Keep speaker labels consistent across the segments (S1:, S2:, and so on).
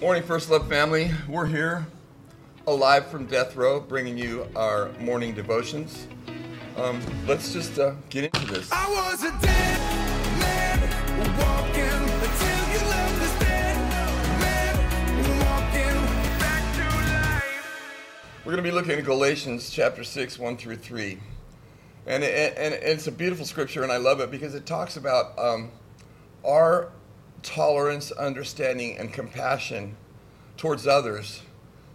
S1: Morning, First Love family. We're here, alive from death row, bringing you our morning devotions. Um, let's just uh, get into this.
S2: I was a dead man walking until you left this dead man walking back to life.
S1: We're going to be looking at Galatians chapter 6, 1 through 3. And, it, and it's a beautiful scripture, and I love it because it talks about um, our tolerance, understanding, and compassion towards others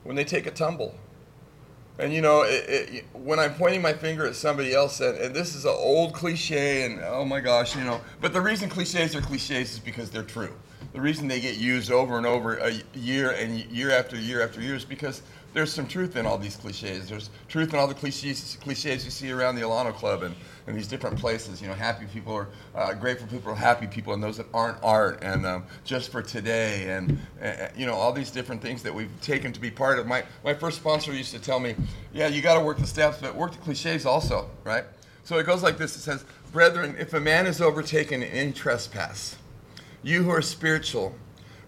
S1: when they take a tumble. And you know, it, it, when I'm pointing my finger at somebody else, and, and this is an old cliche, and oh my gosh, you know, but the reason cliches are cliches is because they're true. The reason they get used over and over a year and year after year after year is because there's some truth in all these cliches. There's truth in all the cliches, cliches you see around the Alano Club and, and these different places. You know, happy people are uh, grateful people are happy people, and those that aren't aren't. And um, just for today, and uh, you know, all these different things that we've taken to be part of. My my first sponsor used to tell me, yeah, you got to work the steps, but work the cliches also, right? So it goes like this. It says, "Brethren, if a man is overtaken in trespass, you who are spiritual,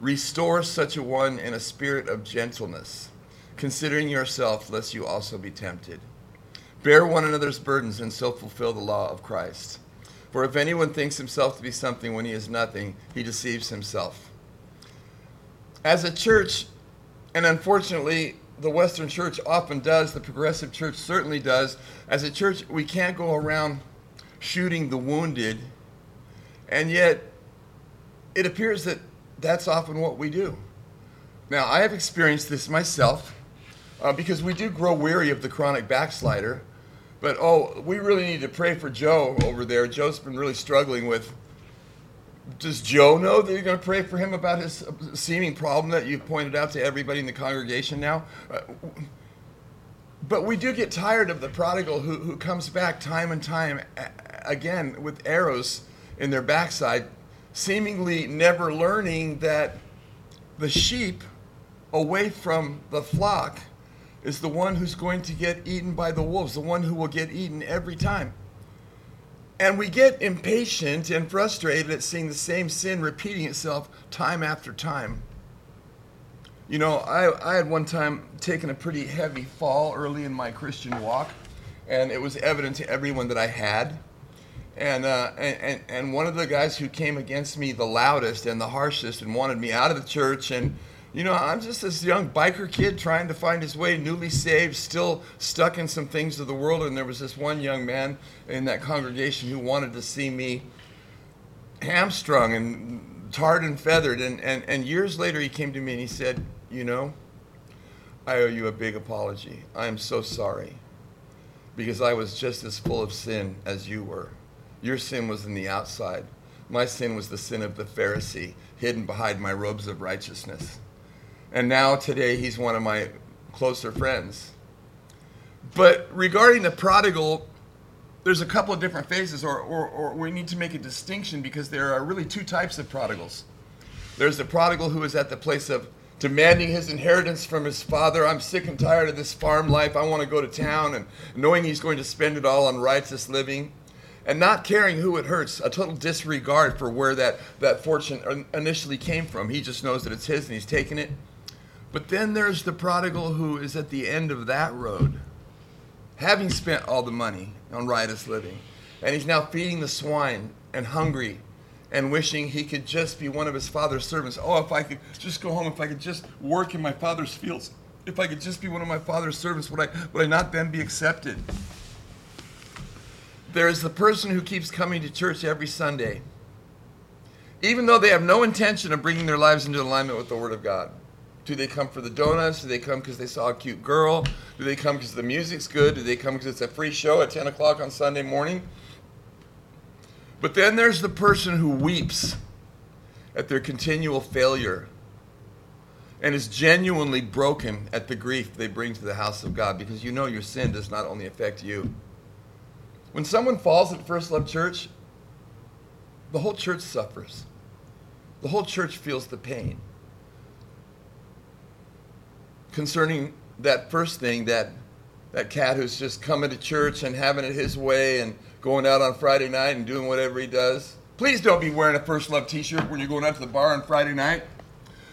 S1: restore such a one in a spirit of gentleness." Considering yourself, lest you also be tempted. Bear one another's burdens and so fulfill the law of Christ. For if anyone thinks himself to be something when he is nothing, he deceives himself. As a church, and unfortunately, the Western church often does, the progressive church certainly does, as a church, we can't go around shooting the wounded, and yet it appears that that's often what we do. Now, I have experienced this myself uh, because we do grow weary of the chronic backslider. But oh, we really need to pray for Joe over there. Joe's been really struggling with. Does Joe know that you're going to pray for him about his seeming problem that you've pointed out to everybody in the congregation now? Uh, but we do get tired of the prodigal who, who comes back time and time again with arrows in their backside, seemingly never learning that the sheep away from the flock is the one who's going to get eaten by the wolves, the one who will get eaten every time. And we get impatient and frustrated at seeing the same sin repeating itself time after time. You know, I, I had one time taken a pretty heavy fall early in my Christian walk, and it was evident to everyone that I had. And, uh, and, and one of the guys who came against me the loudest and the harshest and wanted me out of the church and you know, I'm just this young biker kid trying to find his way, newly saved, still stuck in some things of the world. And there was this one young man in that congregation who wanted to see me hamstrung and tarred and feathered. And, and, and years later, he came to me and he said, You know, I owe you a big apology. I am so sorry because I was just as full of sin as you were. Your sin was in the outside. My sin was the sin of the Pharisee, hidden behind my robes of righteousness. And now today he's one of my closer friends. But regarding the prodigal, there's a couple of different phases, or, or, or we need to make a distinction because there are really two types of prodigals. There's the prodigal who is at the place of demanding his inheritance from his father. I'm sick and tired of this farm life. I want to go to town, and knowing he's going to spend it all on righteous living and not caring who it hurts, a total disregard for where that, that fortune initially came from. He just knows that it's his and he's taking it. But then there's the prodigal who is at the end of that road, having spent all the money on riotous living. And he's now feeding the swine and hungry and wishing he could just be one of his father's servants. Oh, if I could just go home, if I could just work in my father's fields, if I could just be one of my father's servants, would I, would I not then be accepted? There is the person who keeps coming to church every Sunday, even though they have no intention of bringing their lives into alignment with the Word of God. Do they come for the donuts? Do they come because they saw a cute girl? Do they come because the music's good? Do they come because it's a free show at 10 o'clock on Sunday morning? But then there's the person who weeps at their continual failure and is genuinely broken at the grief they bring to the house of God because you know your sin does not only affect you. When someone falls at First Love Church, the whole church suffers. The whole church feels the pain concerning that first thing, that that cat who's just coming to church and having it his way and going out on Friday night and doing whatever he does. Please don't be wearing a First Love t-shirt when you're going out to the bar on Friday night.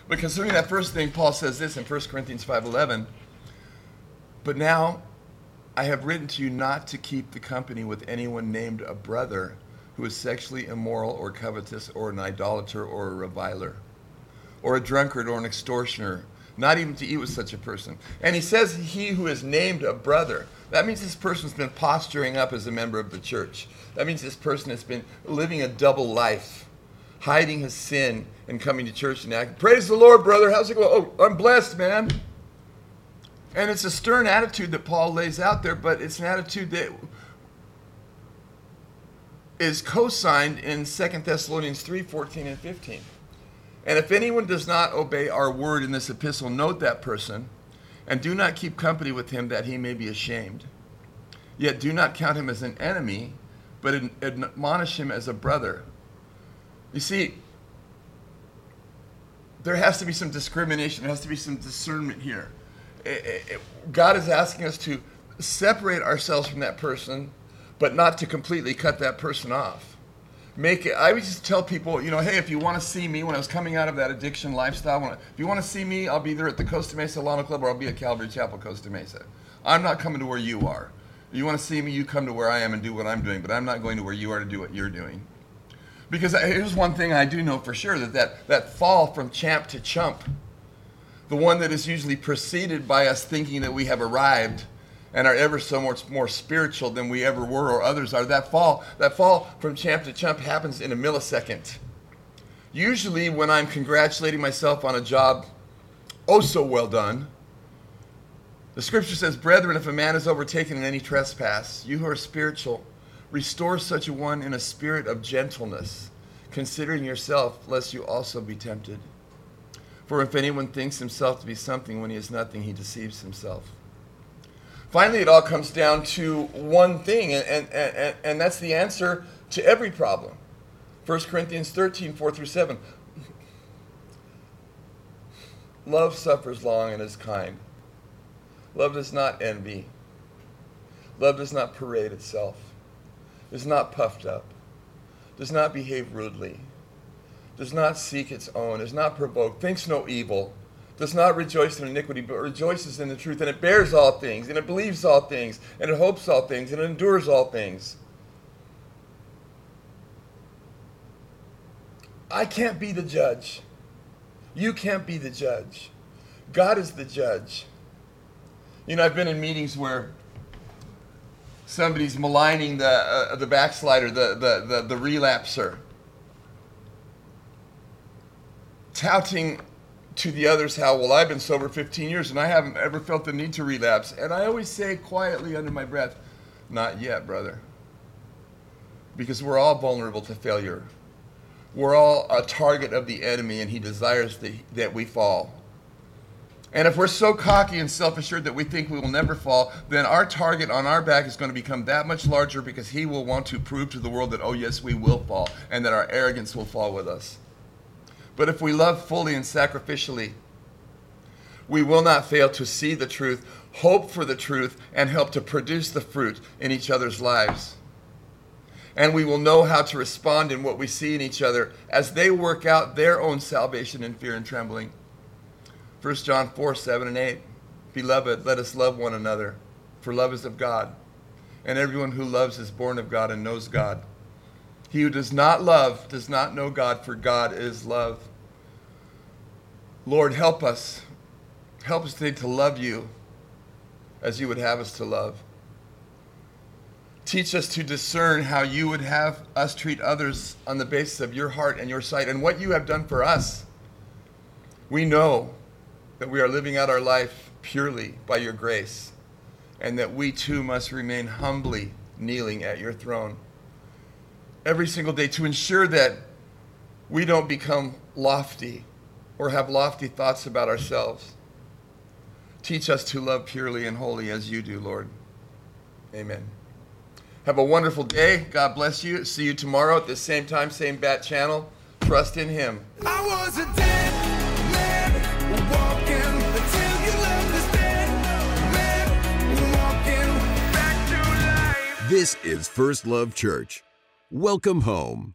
S1: But concerning that first thing, Paul says this in 1 Corinthians 5:11. But now I have written to you not to keep the company with anyone named a brother who is sexually immoral or covetous or an idolater or a reviler or a drunkard or an extortioner, not even to eat with such a person. And he says he who is named a brother. That means this person's been posturing up as a member of the church. That means this person has been living a double life, hiding his sin and coming to church and acting. Praise the Lord, brother. How's it going? Oh, I'm blessed, man. And it's a stern attitude that Paul lays out there, but it's an attitude that is co-signed in 2 Thessalonians 3, 14 and 15. And if anyone does not obey our word in this epistle, note that person, and do not keep company with him that he may be ashamed. Yet do not count him as an enemy, but admonish him as a brother. You see, there has to be some discrimination, there has to be some discernment here. God is asking us to separate ourselves from that person, but not to completely cut that person off make it i would just tell people you know hey if you want to see me when i was coming out of that addiction lifestyle when I- if you want to see me i'll be there at the costa mesa Alano club or i'll be at calvary chapel costa mesa. I'm not coming to where you are. If you want to see me you come to where i am and do what i'm doing but i'm not going to where you are to do what you're doing. Because I- here's one thing i do know for sure that that, that fall from champ to chump the one that is usually preceded by us thinking that we have arrived and are ever so much more spiritual than we ever were or others are. That fall, that fall from champ to chump happens in a millisecond. Usually when I'm congratulating myself on a job oh so well done, the scripture says, Brethren, if a man is overtaken in any trespass, you who are spiritual, restore such a one in a spirit of gentleness, considering yourself, lest you also be tempted. For if anyone thinks himself to be something when he is nothing, he deceives himself. Finally, it all comes down to one thing, and, and, and, and that's the answer to every problem. 1 Corinthians 13, 4 through 7. Love suffers long and is kind. Love does not envy. Love does not parade itself, is not puffed up, does not behave rudely, does not seek its own, is not provoked, thinks no evil, does not rejoice in iniquity, but rejoices in the truth, and it bears all things, and it believes all things, and it hopes all things, and it endures all things. I can't be the judge. You can't be the judge. God is the judge. You know, I've been in meetings where somebody's maligning the uh, the backslider, the, the the the relapser, touting to the others how well I've been sober 15 years and I haven't ever felt the need to relapse. And I always say quietly under my breath, "Not yet, brother." Because we're all vulnerable to failure. We're all a target of the enemy, and he desires that, that we fall. And if we're so cocky and self assured that we think we will never fall, then our target on our back is going to become that much larger because he will want to prove to the world that, oh, yes, we will fall, and that our arrogance will fall with us. But if we love fully and sacrificially, we will not fail to see the truth, hope for the truth, and help to produce the fruit in each other's lives. And we will know how to respond in what we see in each other as they work out their own salvation in fear and trembling. 1 John 4 7 and 8. Beloved, let us love one another, for love is of God. And everyone who loves is born of God and knows God. He who does not love does not know God, for God is love. Lord, help us. Help us today to love you as you would have us to love. Teach us to discern how you would have us treat others on the basis of your heart and your sight and what you have done for us. We know that we are living out our life purely by your grace and that we too must remain humbly kneeling at your throne every single day to ensure that we don't become lofty or have lofty thoughts about ourselves. Teach us to love purely and holy as you do, Lord. Amen. Have a wonderful day. God bless you. See you tomorrow at the same time, same bat channel. Trust in Him.
S2: I was a dead man walking until you left this dead man walking back to life.
S3: This is First Love Church. Welcome home.